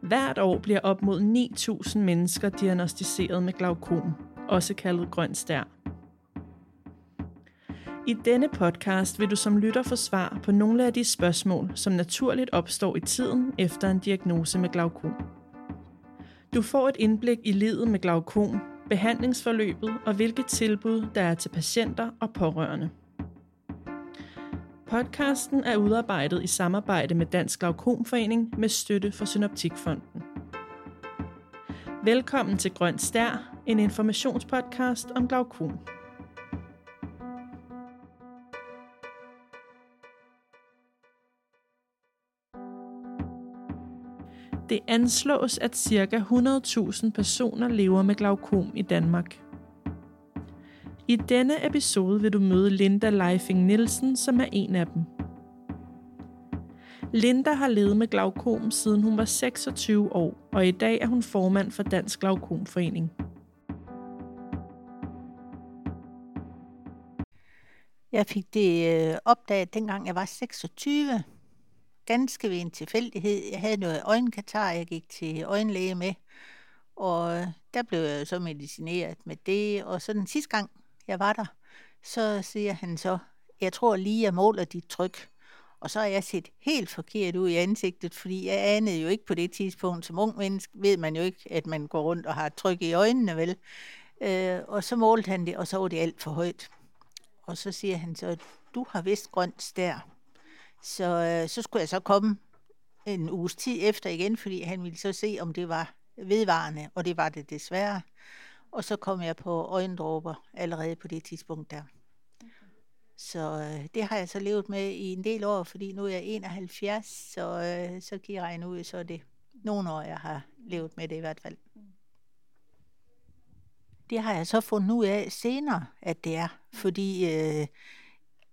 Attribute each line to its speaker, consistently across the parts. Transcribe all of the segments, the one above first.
Speaker 1: Hvert år bliver op mod 9.000 mennesker diagnostiseret med glaukom, også kaldet grøn stær. I denne podcast vil du som lytter få svar på nogle af de spørgsmål, som naturligt opstår i tiden efter en diagnose med glaukom. Du får et indblik i livet med glaukom, behandlingsforløbet og hvilke tilbud der er til patienter og pårørende. Podcasten er udarbejdet i samarbejde med Dansk Glaukomforening med støtte fra Synoptikfonden. Velkommen til Grøn Stær, en informationspodcast om glaukom. Det anslås, at ca. 100.000 personer lever med glaukom i Danmark. I denne episode vil du møde Linda Leifing Nielsen, som er en af dem. Linda har levet med glaukom siden hun var 26 år, og i dag er hun formand for Dansk Glaukomforening.
Speaker 2: Jeg fik det øh, opdaget, dengang jeg var 26. Ganske ved en tilfældighed. Jeg havde noget øjenkatar, jeg gik til øjenlæge med. Og øh, der blev jeg så medicineret med det. Og så den sidste gang, jeg var der, så siger han så, jeg tror lige, jeg måler dit tryk. Og så har jeg set helt forkert ud i ansigtet, fordi jeg anede jo ikke på det tidspunkt, som ung menneske ved man jo ikke, at man går rundt og har tryk i øjnene, vel? Øh, og så målte han det, og så var det alt for højt. Og så siger han så, du har vist grønt stær. Så, øh, så skulle jeg så komme en uges tid efter igen, fordi han ville så se, om det var vedvarende, og det var det desværre. Og så kom jeg på øjendråber allerede på det tidspunkt der. Så øh, det har jeg så levet med i en del år, fordi nu er jeg 71, så, øh, så kan jeg regne ud, så er det nogle år, jeg har levet med det i hvert fald. Det har jeg så fundet ud af senere, at det er, fordi øh,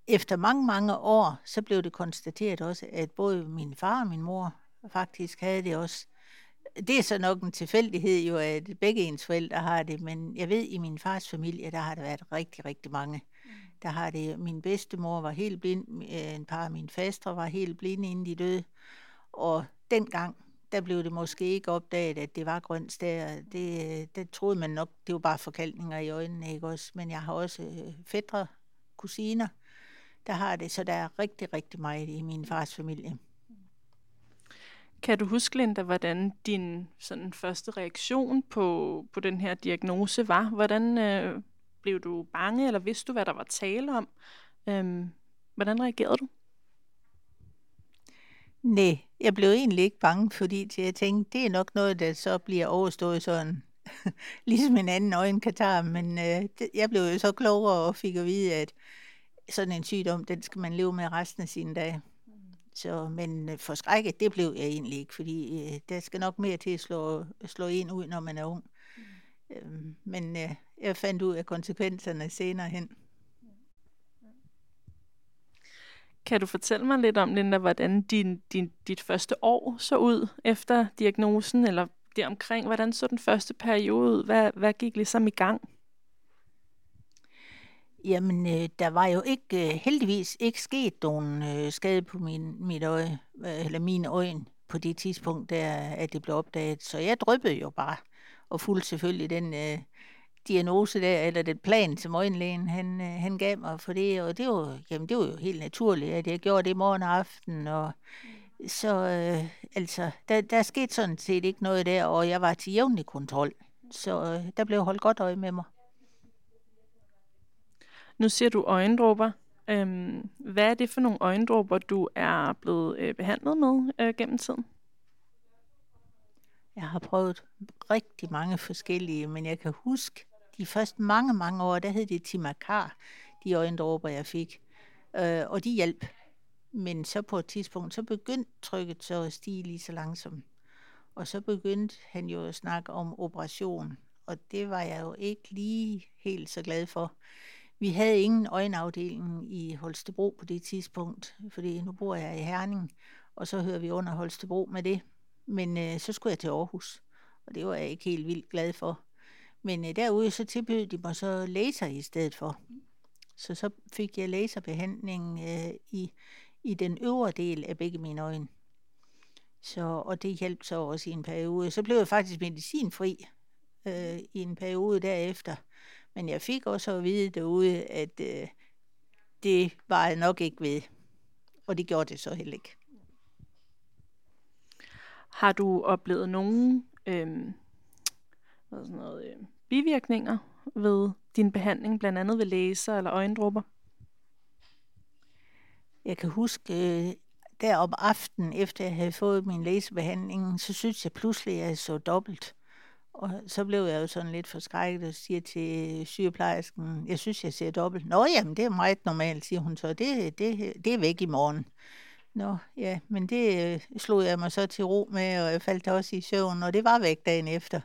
Speaker 2: efter mange, mange år, så blev det konstateret også, at både min far og min mor faktisk havde det også. Det er så nok en tilfældighed jo, at begge ens forældre har det, men jeg ved, at i min fars familie, der har det været rigtig, rigtig mange. Der har det, min bedstemor var helt blind, øh, en par af mine fastre var helt blinde, inden de døde. Og dengang, der blev det måske ikke opdaget, at det var grønt stær. Det, det troede man nok, det var bare forkalkninger i øjnene, ikke også? Men jeg har også øh, fædre, kusiner, der har det, så der er rigtig, rigtig meget i min fars familie.
Speaker 1: Kan du huske, Linda, hvordan din sådan, første reaktion på, på den her diagnose var? Hvordan øh, blev du bange, eller vidste du, hvad der var tale om? Øhm, hvordan reagerede du?
Speaker 2: Nej, jeg blev egentlig ikke bange, fordi jeg tænkte, det er nok noget, der så bliver overstået sådan, ligesom en anden øjenkatar, men øh, det, jeg blev jo så klogere og fik at vide, at sådan en sygdom, den skal man leve med resten af sine dage. Så, men øh, forskrækket, det blev jeg egentlig ikke, fordi øh, der skal nok mere til at slå, slå en ud, når man er ung. Mm. Øh, men øh, jeg fandt ud af konsekvenserne senere hen.
Speaker 1: Kan du fortælle mig lidt om, Linda, hvordan din, din, dit første år så ud efter diagnosen, eller deromkring? Hvordan så den første periode ud? Hvad, hvad gik ligesom i gang?
Speaker 2: Jamen, øh, der var jo ikke, øh, heldigvis ikke sket nogen øh, skade på min, mit øje, øh, eller mine øjne på det tidspunkt, der, at det blev opdaget. Så jeg drøbbede jo bare, og fulgte selvfølgelig den øh, diagnose der, eller den plan, som øjenlægen han, øh, han gav mig for det. Og det var, jamen, det var jo helt naturligt, at jeg gjorde det morgen og aften. Og, så øh, altså, der, der skete sådan set ikke noget der, og jeg var til jævnlig kontrol. Så øh, der blev holdt godt øje med mig.
Speaker 1: Nu siger du øjendråber. Øhm, hvad er det for nogle øjendråber, du er blevet øh, behandlet med øh, gennem tiden?
Speaker 2: Jeg har prøvet rigtig mange forskellige, men jeg kan huske, de første mange, mange år, der hed det Timakar, de øjendråber, jeg fik. Øh, og de hjalp. Men så på et tidspunkt, så begyndte trykket så at stige lige så langsomt. Og så begyndte han jo at snakke om operation, og det var jeg jo ikke lige helt så glad for. Vi havde ingen øjenafdeling i Holstebro på det tidspunkt, fordi nu bor jeg i Herning, og så hører vi under Holstebro med det. Men øh, så skulle jeg til Aarhus, og det var jeg ikke helt vildt glad for. Men øh, derude så tilbød de mig så laser i stedet for. Så så fik jeg laserbehandling øh, i, i den øvre del af begge mine øjne. Så, og det hjalp så også i en periode. Så blev jeg faktisk medicinfri øh, i en periode derefter. Men jeg fik også at vide derude, at øh, det var jeg nok ikke ved. Og det gjorde det så heller ikke.
Speaker 1: Har du oplevet nogen øh, sådan noget, øh, bivirkninger ved din behandling, blandt andet ved laser eller øjendrupper?
Speaker 2: Jeg kan huske, øh, der om aftenen, efter jeg havde fået min læsebehandling, så synes jeg pludselig, at jeg så dobbelt. Og så blev jeg jo sådan lidt forskrækket og siger til sygeplejersken, jeg synes, jeg ser dobbelt. Nå, jamen, det er meget normalt, siger hun så. Det, det, det er væk i morgen. Nå, ja, men det øh, slog jeg mig så til ro med, og jeg faldt også i søvn, og det var væk dagen efter.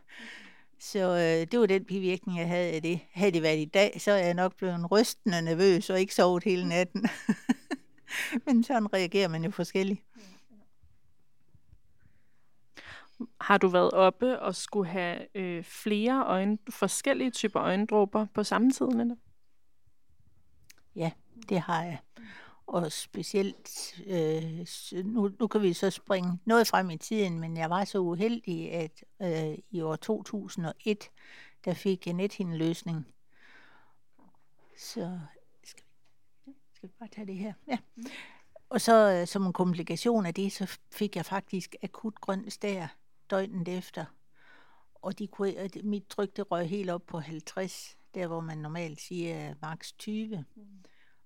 Speaker 2: Så øh, det var den bivirkning, jeg havde af det. Havde det været i dag, så er jeg nok blevet rystende nervøs og ikke sovet hele natten. men sådan reagerer man jo forskelligt.
Speaker 1: Har du været oppe og skulle have øh, flere øjne, forskellige typer øjendråber på samme tid, Linda?
Speaker 2: Ja, det har jeg. Og specielt, øh, nu, nu kan vi så springe noget frem i tiden, men jeg var så uheldig, at øh, i år 2001, der fik jeg nethindeløsning. Så skal vi, skal vi bare tage det her? Ja. Og så øh, som en komplikation af det, så fik jeg faktisk akut grøn stær døgnet efter. Og de kunne, mit tryk det røg helt op på 50, der hvor man normalt siger maks 20. Mm.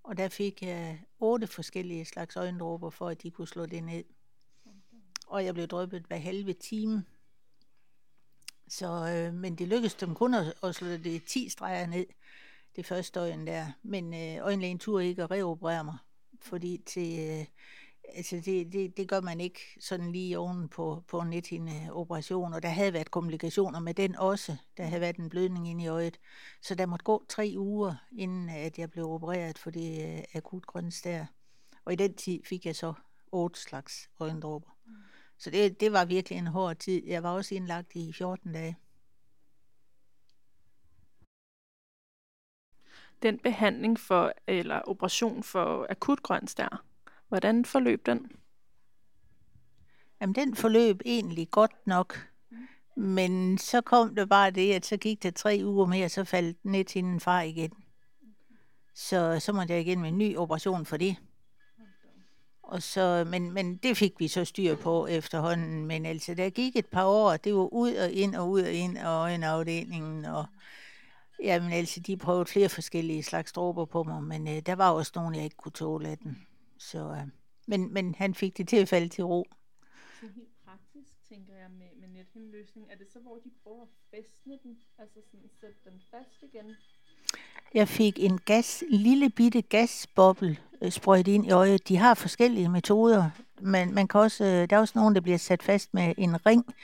Speaker 2: Og der fik jeg otte forskellige slags øjendråber, for at de kunne slå det ned. Og jeg blev drøbet hver halve time. Så, øh, men det lykkedes dem kun at, at slå det 10 streger ned, det første øjen der. Men øh, øjenlægen turde ikke at reoperere mig, fordi til, øh, altså det, det, det gør man ikke sådan lige oven på, på en operation, og der havde været komplikationer med den også. Der havde været en blødning ind i øjet. Så der måtte gå tre uger, inden at jeg blev opereret for det uh, akut grønstær. Og i den tid fik jeg så otte slags øjendråber. Mm. Så det, det var virkelig en hård tid. Jeg var også indlagt i 14 dage.
Speaker 1: Den behandling for, eller operation for akut grønstær, Hvordan forløb den?
Speaker 2: Jamen, den forløb egentlig godt nok. Men så kom det bare det, at så gik det tre uger mere, så faldt ned til en far igen. Så, så måtte jeg igen med en ny operation for det. Og så, men, men det fik vi så styr på efterhånden. Men altså, der gik et par år, det var ud og ind og ud og ind og øjenafdelingen. Og, jamen altså, de prøvede flere forskellige slags dråber på mig, men øh, der var også nogle, jeg ikke kunne tåle af den. Så, øh, men, men han fik det til at falde til ro.
Speaker 1: Så helt praktisk, tænker jeg, med, med nethenløsning, er det så, hvor de prøver at fæstne den, altså sådan sætte den fast igen?
Speaker 2: Jeg fik en gas, en lille bitte gasboble øh, sprøjtet ind i øjet. De har forskellige metoder, men man kan også, øh, der er også nogen, der bliver sat fast med en ring,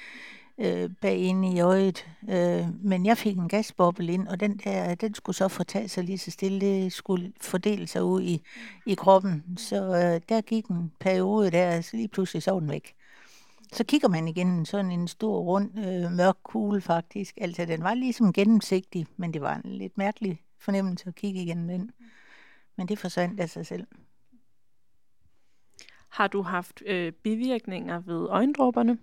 Speaker 2: øh, baginde i øjet. Øh, men jeg fik en gasboble ind, og den der, den skulle så fortage sig lige så stille. Det skulle fordele sig ud i, i kroppen. Så øh, der gik en periode der, så lige pludselig så den væk. Så kigger man igen sådan en stor, rund, øh, mørk kugle faktisk. Altså, den var ligesom gennemsigtig, men det var en lidt mærkelig fornemmelse at kigge igennem den. Men det forsvandt af sig selv.
Speaker 1: Har du haft øh, bivirkninger ved øjendråberne?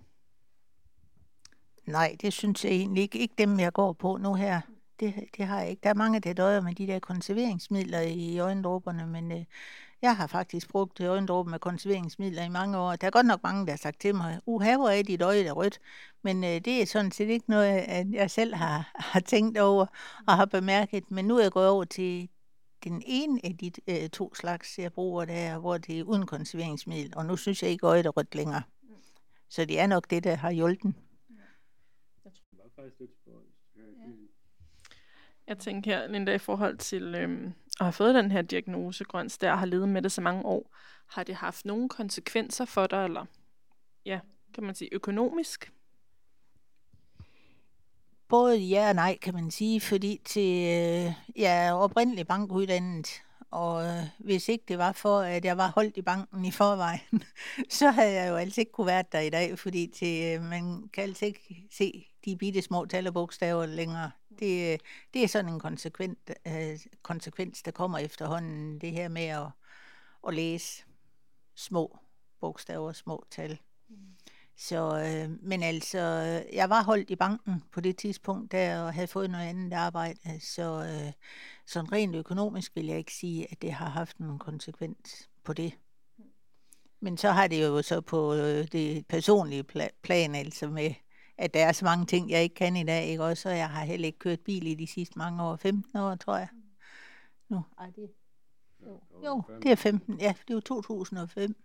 Speaker 2: Nej, det synes jeg egentlig ikke. Ikke dem, jeg går på nu her. Det, det har jeg ikke. Der er mange, der døjer med de der konserveringsmidler i øjendråberne, men øh, jeg har faktisk brugt øh, øjendråber med konserveringsmidler i mange år. Der er godt nok mange, der har sagt til mig, uha, hvor er dit øje der rødt. Men øh, det er sådan set ikke noget, at jeg selv har, har tænkt over og har bemærket. Men nu er jeg gået over til den ene af de øh, to slags, jeg bruger der, hvor det er uden konserveringsmiddel. Og nu synes jeg ikke, at øjet er rødt længere. Så det er nok det, der har hjulpet faktisk lidt
Speaker 1: Ja. Jeg tænker her, Linda, i forhold til øhm, at have fået den her diagnose, grøns der har levet med det så mange år, har det haft nogle konsekvenser for dig, eller ja, kan man sige økonomisk?
Speaker 2: Både ja og nej, kan man sige, fordi til, øh, jeg er oprindelig bankuddannet, og øh, hvis ikke det var for, at jeg var holdt i banken i forvejen, så havde jeg jo altså ikke kunne være der i dag, fordi til, øh, man kan altså ikke se de bitte små tal og bogstaver længere. Det, det er sådan en konsekvent, øh, konsekvens, der kommer efterhånden, det her med at, at læse små bogstaver, små tal. Så, øh, men altså, jeg var holdt i banken på det tidspunkt der, og havde fået noget andet arbejde, så øh, sådan rent økonomisk vil jeg ikke sige, at det har haft en konsekvens på det. Men så har det jo så på øh, det personlige plan, altså med, at der er så mange ting, jeg ikke kan i dag, ikke også? Og jeg har heller ikke kørt bil i de sidste mange år, 15 år, tror jeg. Nu, ej, det, jo, jo, det er 15, ja, det er jo 2005.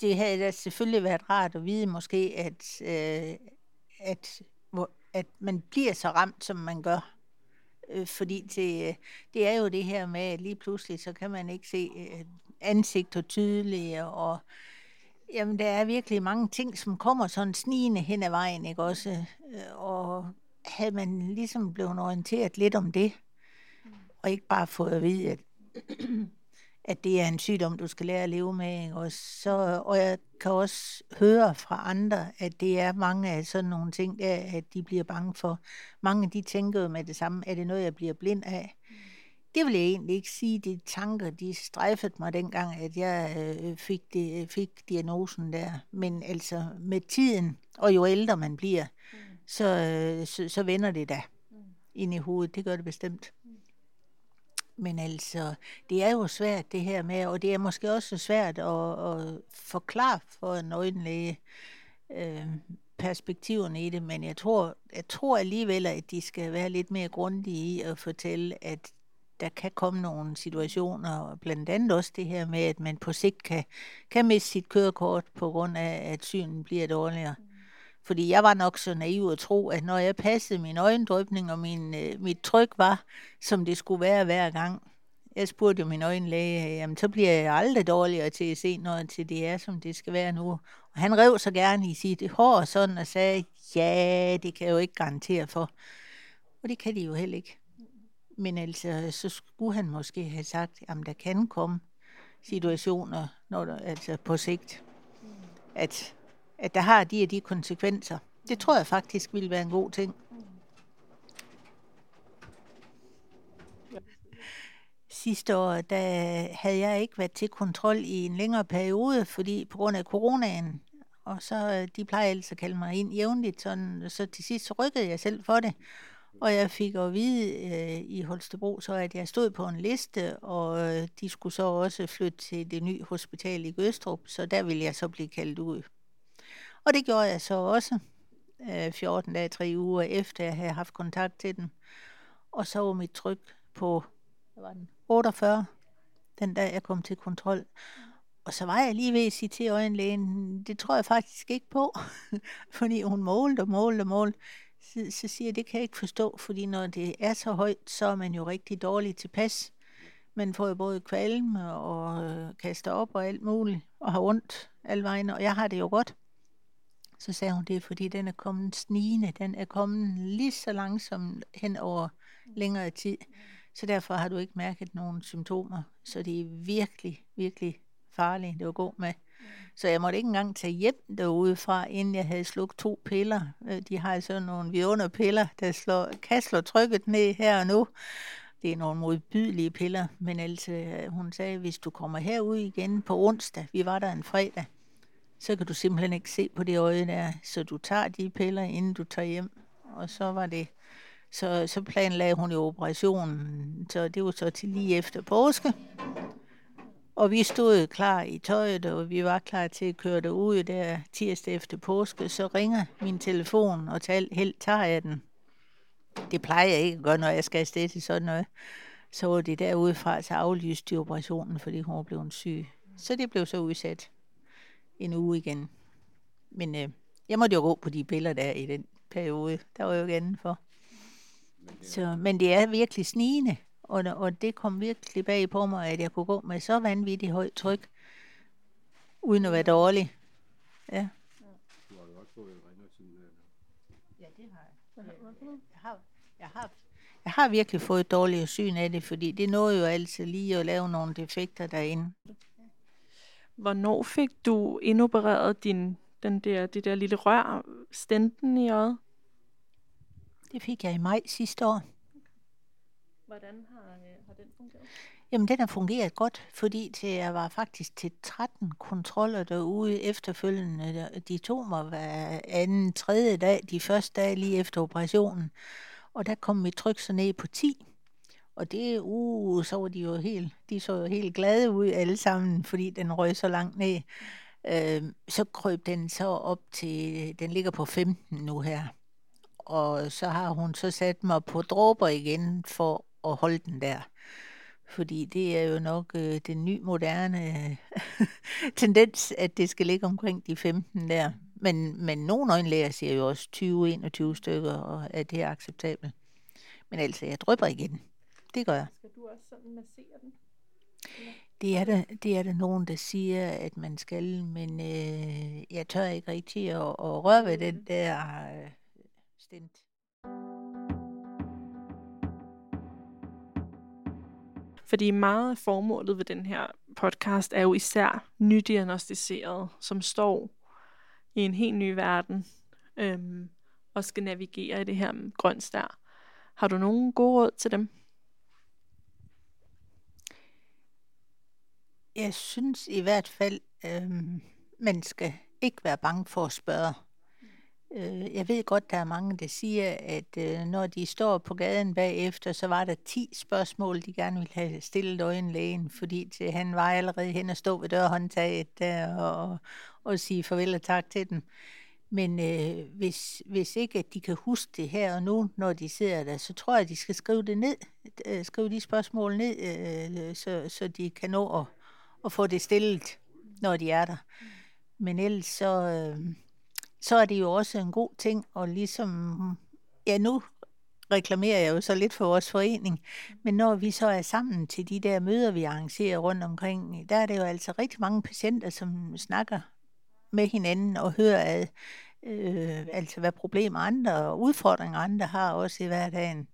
Speaker 2: Det havde da selvfølgelig været rart at vide måske, at, øh, at, hvor, at man bliver så ramt, som man gør. Øh, fordi det, det er jo det her med, at lige pludselig, så kan man ikke se øh, ansigter tydelige, og jamen, der er virkelig mange ting, som kommer sådan snigende hen ad vejen, ikke også? Øh, og havde man ligesom blevet orienteret lidt om det, og ikke bare fået at vide, at, at det er en sygdom, du skal lære at leve med. Ikke? Og, så, og jeg kan også høre fra andre, at det er mange af sådan nogle ting, der, at de bliver bange for. Mange de tænker jo med det samme, er det noget, jeg bliver blind af? Mm. Det vil jeg egentlig ikke sige. De tanker, de strejfede mig dengang, at jeg øh, fik, det, fik diagnosen der. Men altså med tiden, og jo ældre man bliver, mm. så, øh, så, så vender det da mm. ind i hovedet. Det gør det bestemt. Mm. Men altså, det er jo svært det her med, og det er måske også svært at, at forklare for en øjenlæge øh, perspektiverne i det, men jeg tror, jeg tror alligevel, at de skal være lidt mere grundige i at fortælle, at der kan komme nogle situationer, blandt andet også det her med, at man på sigt kan, kan miste sit kørekort på grund af, at synen bliver dårligere. Mm. Fordi jeg var nok så naiv at tro, at når jeg passede min øjendrøbning, og min, øh, mit tryk var, som det skulle være hver gang, jeg spurgte jo min øjenlæge, jamen så bliver jeg aldrig dårligere til at se noget, til det er, som det skal være nu. Og han rev så gerne i sit hår sådan og sagde, ja, det kan jeg jo ikke garantere for. Og det kan de jo heller ikke. Men altså, så skulle han måske have sagt, at der kan komme situationer, når der, altså på sigt, at at der har de og de konsekvenser. Det tror jeg faktisk ville være en god ting. Sidste år, der havde jeg ikke været til kontrol i en længere periode, fordi på grund af coronaen, og så øh, de plejer altså at kalde mig ind jævnligt, sådan, så til sidst så rykkede jeg selv for det. Og jeg fik at vide øh, i Holstebro, så at jeg stod på en liste, og øh, de skulle så også flytte til det nye hospital i Gøstrup, så der ville jeg så blive kaldt ud. Og det gjorde jeg så også, øh, 14 dage, 3 uger efter jeg havde haft kontakt til den. Og så var mit tryk på hvad var den, 48, den dag jeg kom til kontrol. Og så var jeg lige ved at sige til øjenlægen, det tror jeg faktisk ikke på, fordi hun målte og målte og målte. Så, så siger jeg, det kan jeg ikke forstå, fordi når det er så højt, så er man jo rigtig dårlig tilpas. Man får jo både kvalme og øh, kaster op og alt muligt, og har ondt alle vejen, og jeg har det jo godt. Så sagde hun, det er fordi, den er kommet snigende. Den er kommet lige så langsomt hen over længere tid. Så derfor har du ikke mærket nogen symptomer. Så det er virkelig, virkelig farligt det at gå med. Så jeg måtte ikke engang tage hjem derude fra, inden jeg havde slugt to piller. Øh, de har sådan nogle vidunderpiller, der slår, kan slå trykket ned her og nu. Det er nogle modbydelige piller, men altså, øh, hun sagde, hvis du kommer herud igen på onsdag, vi var der en fredag, så kan du simpelthen ikke se på det øje der, så du tager de piller, inden du tager hjem. Og så var det, så, så planlagde hun jo operationen, så det var så til lige efter påske. Og vi stod klar i tøjet, og vi var klar til at køre det ud der tirsdag efter påske. Så ringer min telefon, og til held tager jeg den. Det plejer jeg ikke at gøre, når jeg skal afsted til sådan noget. Så var det derudefra, så aflyste de operationen, fordi hun var blevet syg. Så det blev så udsat en uge igen. Men øh, jeg måtte jo gå på de piller der i den periode. Der var jo ikke andet for. Men det, så, men det er virkelig snigende, og, og det kom virkelig bag på mig, at jeg kunne gå med så vanvittigt højt tryk, uden at være dårlig. Ja. Du har jo også fået Ja, det har jeg. Jeg har, jeg har, jeg har virkelig fået dårlig syn af det, fordi det nåede jo altid lige at lave nogle defekter derinde.
Speaker 1: Hvornår fik du indopereret din, den der, det der lille rør, stenten i øjet?
Speaker 2: Det fik jeg i maj sidste år.
Speaker 1: Hvordan har, øh, har den fungeret?
Speaker 2: Jamen, den har fungeret godt, fordi til jeg var faktisk til 13 kontroller derude efterfølgende. De tog mig hver anden, tredje dag, de første dage lige efter operationen. Og der kom mit tryk så ned på 10. Og det, uh, så var de jo helt, de så jo helt glade ud alle sammen, fordi den røg så langt ned. Øh, så krøb den så op til, den ligger på 15 nu her. Og så har hun så sat mig på dråber igen for at holde den der. Fordi det er jo nok øh, den nye moderne tendens, at det skal ligge omkring de 15 der. Men, men nogle øjenlæger siger jo også 20-21 stykker, og at det er acceptabelt. Men altså, jeg drøber igen. Det gør jeg.
Speaker 1: Skal du også sådan massere den?
Speaker 2: Det er, der, det er der nogen, der siger, at man skal, men øh, jeg tør ikke rigtig at, at røre ved den der øh, stent.
Speaker 1: Fordi meget af formålet ved den her podcast er jo især nydiagnostiseret, som står i en helt ny verden øhm, og skal navigere i det her grønstær. Har du nogen gode råd til dem?
Speaker 2: Jeg synes i hvert fald, øhm, man skal ikke være bange for at spørge. Øh, jeg ved godt, der er mange, der siger, at øh, når de står på gaden bagefter, så var der 10 spørgsmål, de gerne ville have stillet øjenlægen, fordi til, han var allerede hen og stå ved dørhåndtaget der og, og sige farvel og tak til dem. Men øh, hvis, hvis ikke at de kan huske det her og nu, når de sidder der, så tror jeg, at de skal skrive det ned, øh, skrive de spørgsmål ned, øh, så, så de kan nå at, at få det stillet, når de er der. Men ellers så, øh, så er det jo også en god ting at ligesom, ja nu reklamerer jeg jo så lidt for vores forening, men når vi så er sammen til de der møder, vi arrangerer rundt omkring, der er det jo altså rigtig mange patienter, som snakker med hinanden og hører ad, øh, altså hvad problemer andre og udfordringer andre har også i hverdagen.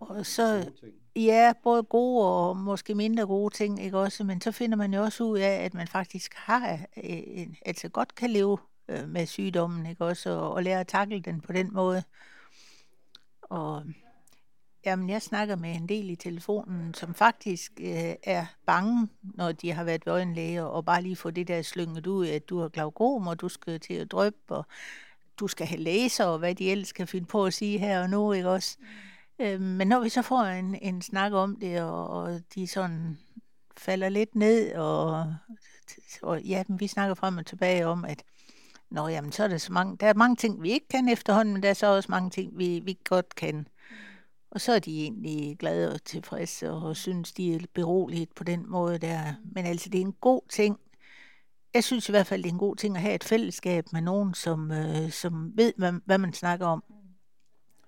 Speaker 2: Og så, ja, både gode og måske mindre gode ting, ikke også? Men så finder man jo også ud af, at man faktisk har, øh, altså godt kan leve øh, med sygdommen, ikke også? Og, og lære at takle den på den måde. Og jamen, jeg snakker med en del i telefonen, som faktisk øh, er bange, når de har været ved øjenlæge, og bare lige få det der slynget ud, at du har glaukom, og du skal til at drøbe, og du skal have læser, og hvad de ellers kan finde på at sige her og nu, ikke også? Øh, men når vi så får en, en snak om det, og, og de sådan falder lidt ned, og, og ja, vi snakker frem og tilbage om, at Nå, jamen, så er der så mange, der er mange ting, vi ikke kan efterhånden, men der er så også mange ting, vi, vi godt kan. Og så er de egentlig glade og tilfredse og synes, de er beroliget på den måde der. Men altså, det er en god ting. Jeg synes i hvert fald, det er en god ting at have et fællesskab med nogen, som, øh, som ved, hvad, hvad man snakker om.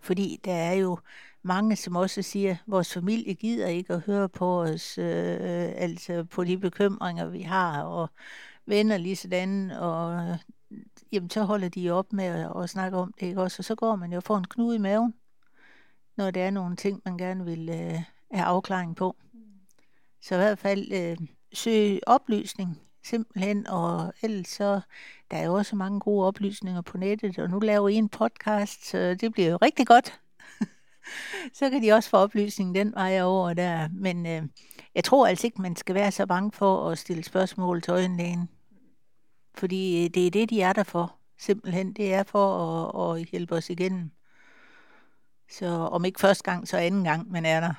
Speaker 2: Fordi der er jo mange, som også siger, at vores familie gider ikke at høre på os, øh, altså på de bekymringer, vi har, og venner lige sådan, og jamen så holder de op med at, at snakke om det, ikke også? Og så går man jo og får en knude i maven, når der er nogle ting, man gerne vil øh, have afklaring på. Så i hvert fald øh, søge oplysning, simpelthen, og ellers så, der er jo også mange gode oplysninger på nettet, og nu laver I en podcast, så det bliver jo rigtig godt. så kan de også få oplysning den vej over der. Men øh, jeg tror altså ikke, man skal være så bange for at stille spørgsmål til øjenlægen. Fordi øh, det er det, de er der for. Simpelthen, det er for at, at hjælpe os igennem. Så om ikke første gang, så anden gang, man er der.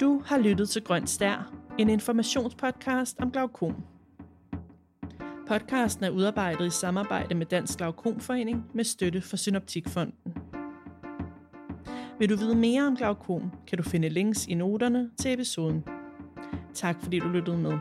Speaker 1: Du har lyttet til Grøn Stær, en informationspodcast om glaukom. Podcasten er udarbejdet i samarbejde med Dansk Glaukomforening med støtte fra Synoptikfonden. Vil du vide mere om glaukom, kan du finde links i noterne til episoden. Tak fordi du lyttede med.